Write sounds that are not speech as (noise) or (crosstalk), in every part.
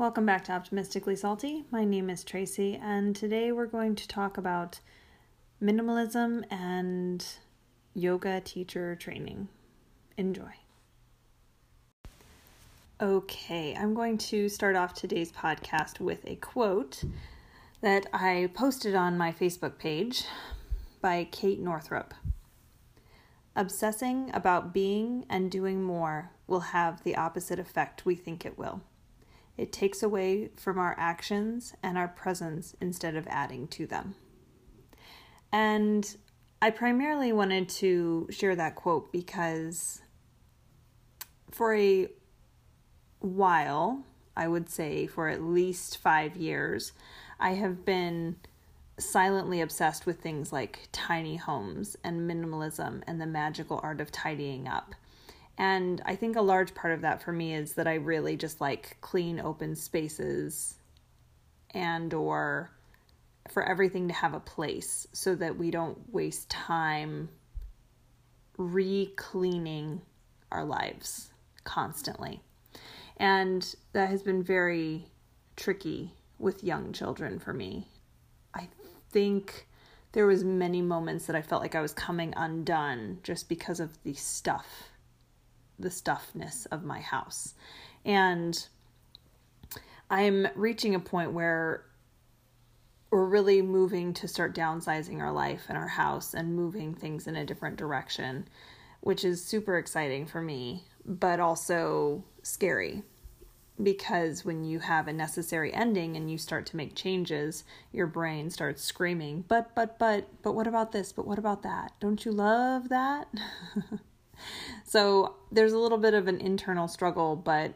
Welcome back to Optimistically Salty. My name is Tracy, and today we're going to talk about minimalism and yoga teacher training. Enjoy. Okay, I'm going to start off today's podcast with a quote that I posted on my Facebook page by Kate Northrup. Obsessing about being and doing more will have the opposite effect we think it will. It takes away from our actions and our presence instead of adding to them. And I primarily wanted to share that quote because for a while, I would say for at least five years, I have been silently obsessed with things like tiny homes and minimalism and the magical art of tidying up. And I think a large part of that for me is that I really just like clean open spaces and or for everything to have a place so that we don't waste time re-cleaning our lives constantly. And that has been very tricky with young children for me. I think there was many moments that I felt like I was coming undone just because of the stuff the stuffness of my house. And I'm reaching a point where we're really moving to start downsizing our life and our house and moving things in a different direction, which is super exciting for me, but also scary because when you have a necessary ending and you start to make changes, your brain starts screaming, but, but, but, but what about this? But what about that? Don't you love that? (laughs) (laughs) so there's a little bit of an internal struggle, but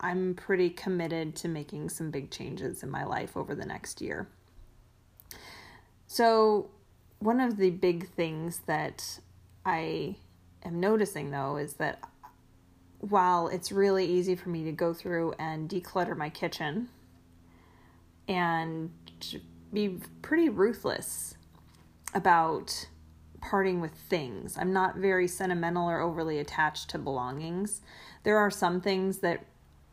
I'm pretty committed to making some big changes in my life over the next year. So, one of the big things that I am noticing though is that while it's really easy for me to go through and declutter my kitchen and be pretty ruthless about parting with things. I'm not very sentimental or overly attached to belongings. There are some things that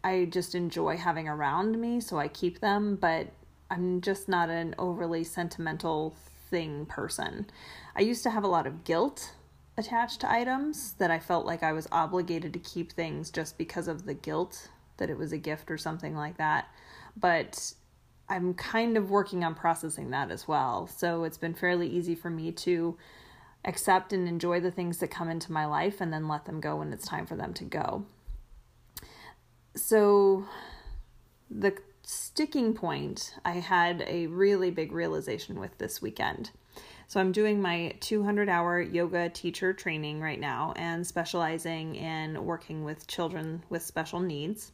I just enjoy having around me, so I keep them, but I'm just not an overly sentimental thing person. I used to have a lot of guilt attached to items that I felt like I was obligated to keep things just because of the guilt that it was a gift or something like that. But I'm kind of working on processing that as well. So it's been fairly easy for me to accept and enjoy the things that come into my life and then let them go when it's time for them to go. So, the sticking point I had a really big realization with this weekend. So, I'm doing my 200 hour yoga teacher training right now and specializing in working with children with special needs.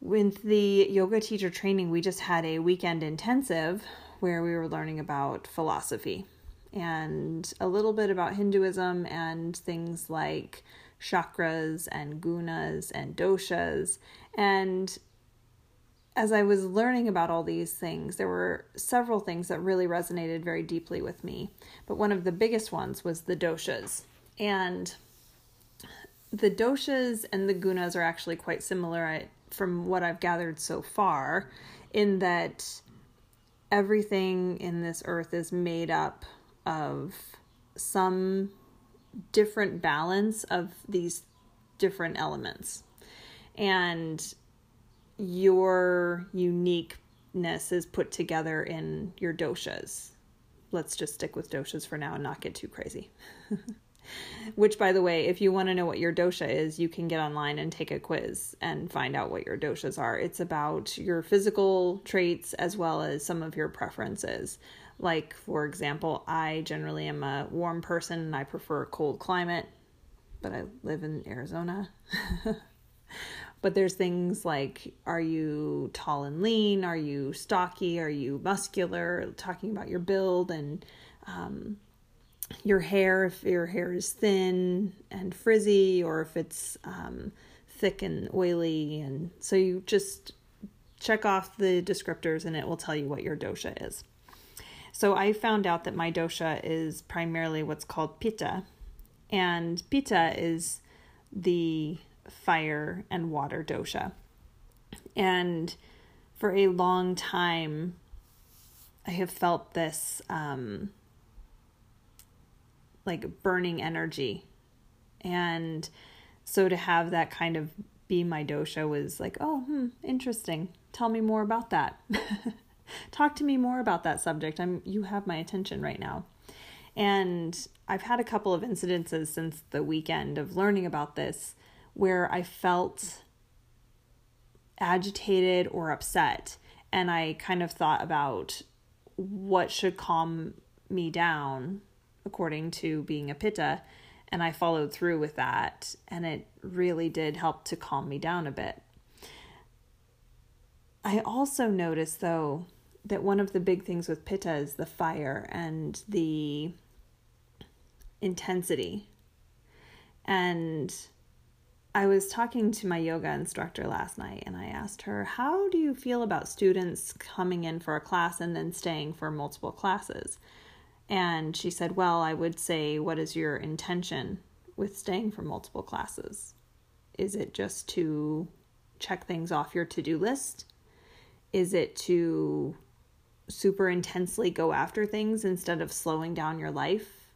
With the yoga teacher training, we just had a weekend intensive where we were learning about philosophy and a little bit about Hinduism and things like chakras and gunas and doshas. And as I was learning about all these things, there were several things that really resonated very deeply with me. But one of the biggest ones was the doshas. And the doshas and the gunas are actually quite similar from what I've gathered so far, in that everything in this earth is made up of some different balance of these different elements. And your uniqueness is put together in your doshas. Let's just stick with doshas for now and not get too crazy. (laughs) Which, by the way, if you want to know what your dosha is, you can get online and take a quiz and find out what your doshas are. It's about your physical traits as well as some of your preferences. Like, for example, I generally am a warm person and I prefer a cold climate, but I live in Arizona. (laughs) but there's things like are you tall and lean? Are you stocky? Are you muscular? Talking about your build and um, your hair, if your hair is thin and frizzy, or if it's um, thick and oily. And so you just check off the descriptors and it will tell you what your dosha is. So I found out that my dosha is primarily what's called pitta, and pitta is the fire and water dosha. And for a long time, I have felt this um, like burning energy. And so to have that kind of be my dosha was like, oh, hmm, interesting. Tell me more about that. (laughs) Talk to me more about that subject. I'm you have my attention right now. And I've had a couple of incidences since the weekend of learning about this where I felt agitated or upset and I kind of thought about what should calm me down according to being a pitta and I followed through with that and it really did help to calm me down a bit. I also noticed though that one of the big things with pitta is the fire and the intensity. And I was talking to my yoga instructor last night and I asked her, How do you feel about students coming in for a class and then staying for multiple classes? And she said, Well, I would say, What is your intention with staying for multiple classes? Is it just to check things off your to do list? Is it to super intensely go after things instead of slowing down your life?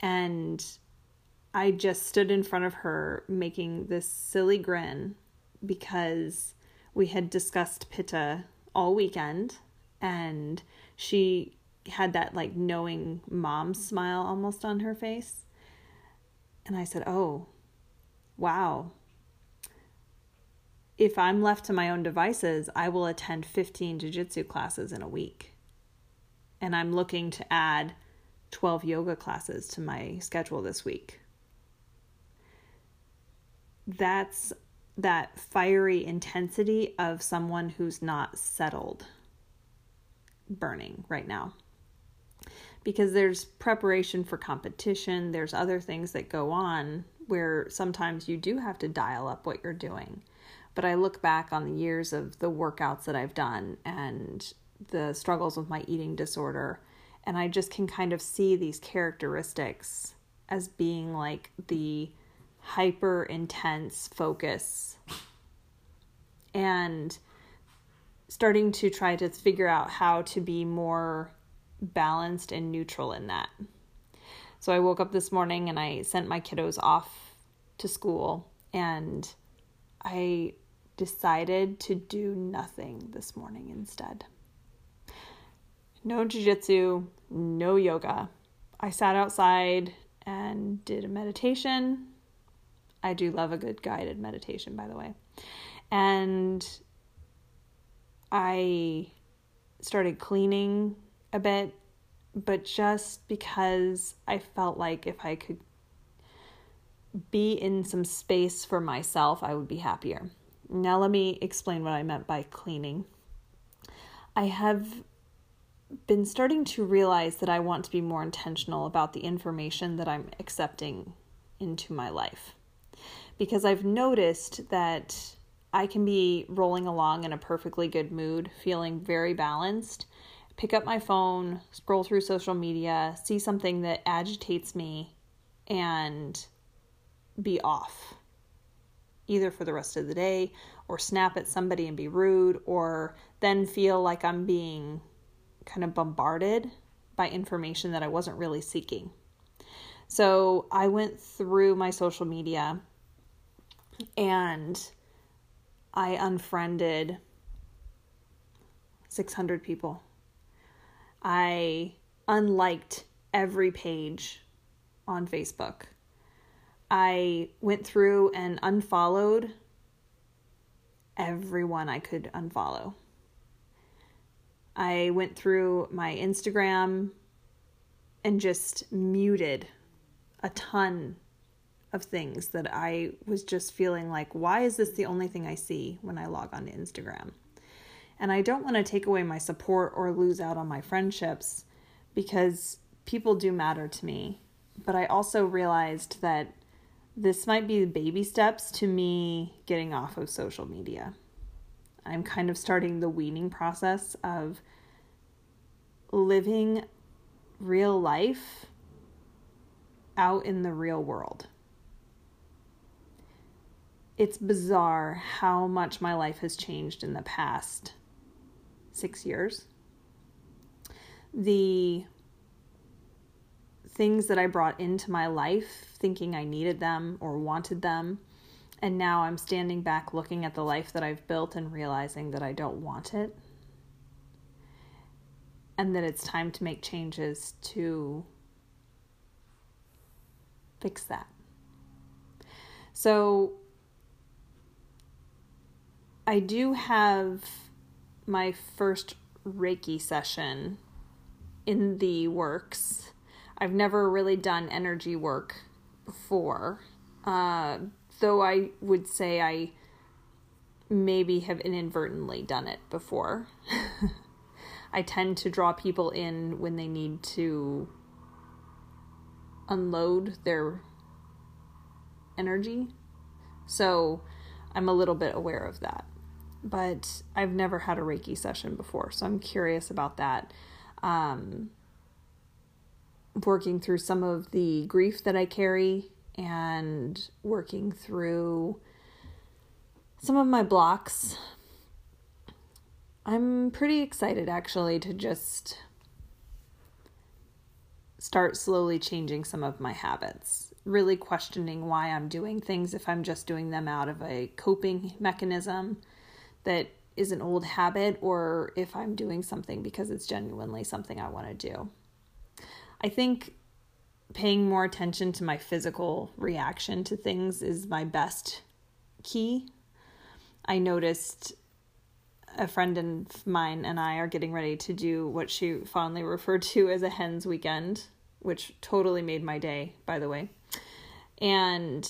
And I just stood in front of her making this silly grin because we had discussed Pitta all weekend and she had that like knowing mom smile almost on her face. And I said, Oh, wow. If I'm left to my own devices, I will attend 15 jujitsu classes in a week. And I'm looking to add 12 yoga classes to my schedule this week. That's that fiery intensity of someone who's not settled burning right now. Because there's preparation for competition, there's other things that go on where sometimes you do have to dial up what you're doing. But I look back on the years of the workouts that I've done and the struggles with my eating disorder and I just can kind of see these characteristics as being like the hyper intense focus and starting to try to figure out how to be more balanced and neutral in that. So I woke up this morning and I sent my kiddos off to school and I decided to do nothing this morning instead. No jujitsu, no yoga. I sat outside and did a meditation. I do love a good guided meditation, by the way. And I started cleaning a bit, but just because I felt like if I could be in some space for myself, I would be happier. Now, let me explain what I meant by cleaning. I have been starting to realize that I want to be more intentional about the information that I'm accepting into my life. Because I've noticed that I can be rolling along in a perfectly good mood, feeling very balanced, pick up my phone, scroll through social media, see something that agitates me, and be off. Either for the rest of the day, or snap at somebody and be rude, or then feel like I'm being kind of bombarded by information that I wasn't really seeking. So I went through my social media and I unfriended 600 people. I unliked every page on Facebook. I went through and unfollowed everyone I could unfollow. I went through my Instagram and just muted a ton of things that I was just feeling like, why is this the only thing I see when I log on to Instagram? And I don't want to take away my support or lose out on my friendships because people do matter to me. But I also realized that this might be baby steps to me getting off of social media. I'm kind of starting the weaning process of living real life out in the real world. it's bizarre how much my life has changed in the past six years. The things that I brought into my life thinking I needed them or wanted them. And now I'm standing back looking at the life that I've built and realizing that I don't want it. And that it's time to make changes to fix that. So I do have my first Reiki session in the works. I've never really done energy work before, uh, though I would say I maybe have inadvertently done it before. (laughs) I tend to draw people in when they need to unload their energy. So I'm a little bit aware of that. But I've never had a Reiki session before, so I'm curious about that. Um, working through some of the grief that I carry and working through some of my blocks. I'm pretty excited actually to just start slowly changing some of my habits, really questioning why I'm doing things if I'm just doing them out of a coping mechanism that is an old habit or if I'm doing something because it's genuinely something I want to do. I think paying more attention to my physical reaction to things is my best key. I noticed a friend of mine and I are getting ready to do what she fondly referred to as a hen's weekend, which totally made my day, by the way. And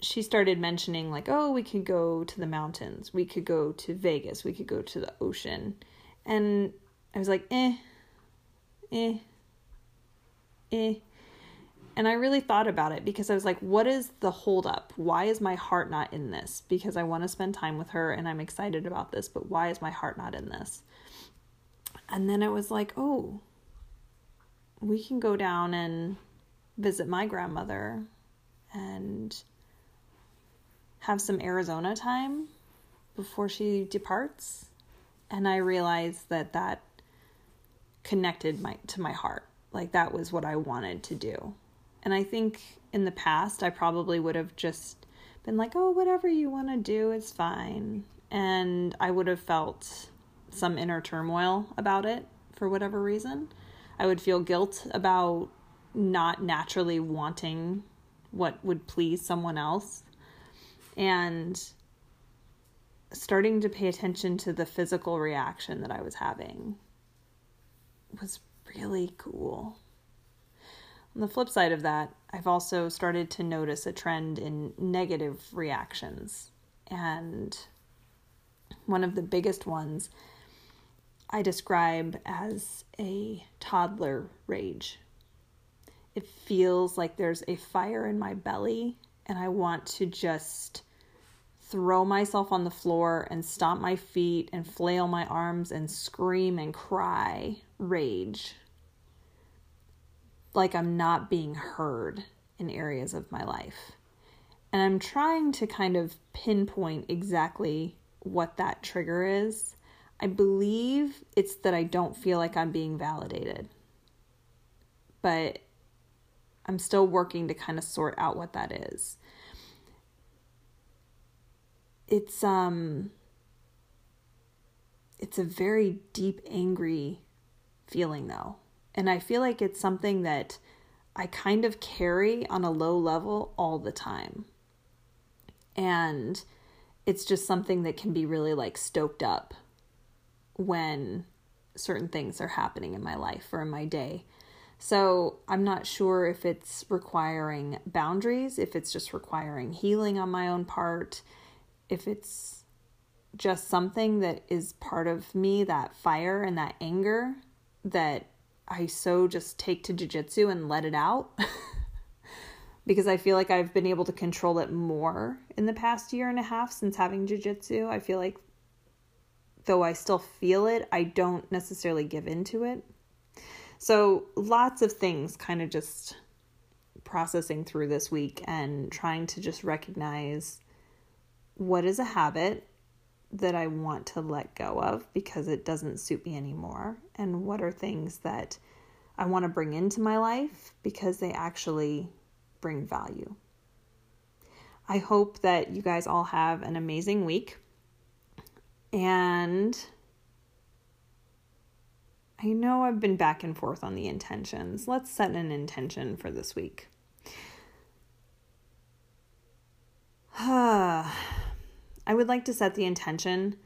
she started mentioning, like, oh, we could go to the mountains, we could go to Vegas, we could go to the ocean. And I was like, eh, eh, eh. And I really thought about it because I was like, what is the holdup? Why is my heart not in this? Because I want to spend time with her and I'm excited about this, but why is my heart not in this? And then it was like, oh, we can go down and visit my grandmother and have some Arizona time before she departs. And I realized that that connected my to my heart. Like that was what I wanted to do. And I think in the past, I probably would have just been like, oh, whatever you want to do is fine. And I would have felt some inner turmoil about it for whatever reason. I would feel guilt about not naturally wanting what would please someone else. And starting to pay attention to the physical reaction that I was having was really cool. On the flip side of that, I've also started to notice a trend in negative reactions. And one of the biggest ones I describe as a toddler rage. It feels like there's a fire in my belly, and I want to just throw myself on the floor and stomp my feet and flail my arms and scream and cry rage like I'm not being heard in areas of my life. And I'm trying to kind of pinpoint exactly what that trigger is. I believe it's that I don't feel like I'm being validated. But I'm still working to kind of sort out what that is. It's um it's a very deep angry feeling though. And I feel like it's something that I kind of carry on a low level all the time. And it's just something that can be really like stoked up when certain things are happening in my life or in my day. So I'm not sure if it's requiring boundaries, if it's just requiring healing on my own part, if it's just something that is part of me, that fire and that anger that I so just take to jujitsu and let it out (laughs) because I feel like I've been able to control it more in the past year and a half since having jujitsu. I feel like though I still feel it, I don't necessarily give into it. So lots of things kind of just processing through this week and trying to just recognize what is a habit that I want to let go of because it doesn't suit me anymore? And what are things that I want to bring into my life because they actually bring value? I hope that you guys all have an amazing week. And I know I've been back and forth on the intentions. Let's set an intention for this week. (sighs) (sighs) I would like to set the intention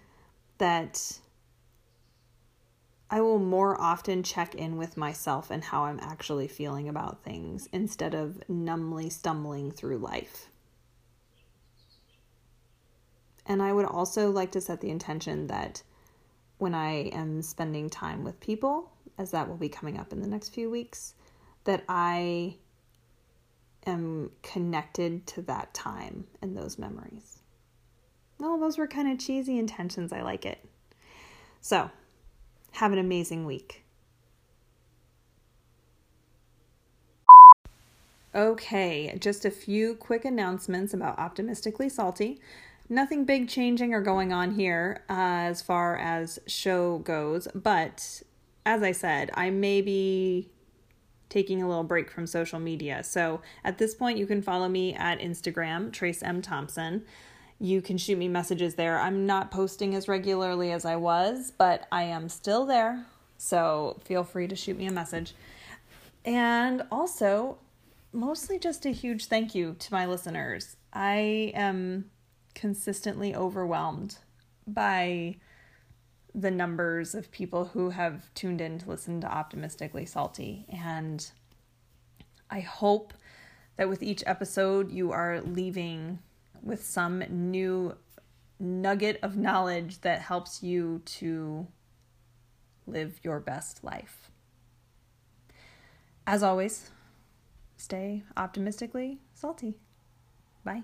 that I will more often check in with myself and how I'm actually feeling about things instead of numbly stumbling through life. And I would also like to set the intention that when I am spending time with people, as that will be coming up in the next few weeks, that I am connected to that time and those memories. No, those were kind of cheesy intentions. I like it. So, have an amazing week. Okay, just a few quick announcements about Optimistically Salty nothing big changing or going on here uh, as far as show goes, but as I said, I may be taking a little break from social media. So at this point, you can follow me at Instagram, Trace M. Thompson. You can shoot me messages there. I'm not posting as regularly as I was, but I am still there. So feel free to shoot me a message. And also, mostly just a huge thank you to my listeners. I am consistently overwhelmed by the numbers of people who have tuned in to listen to Optimistically Salty. And I hope that with each episode, you are leaving with some new nugget of knowledge that helps you to live your best life. As always, stay optimistically salty. Bye.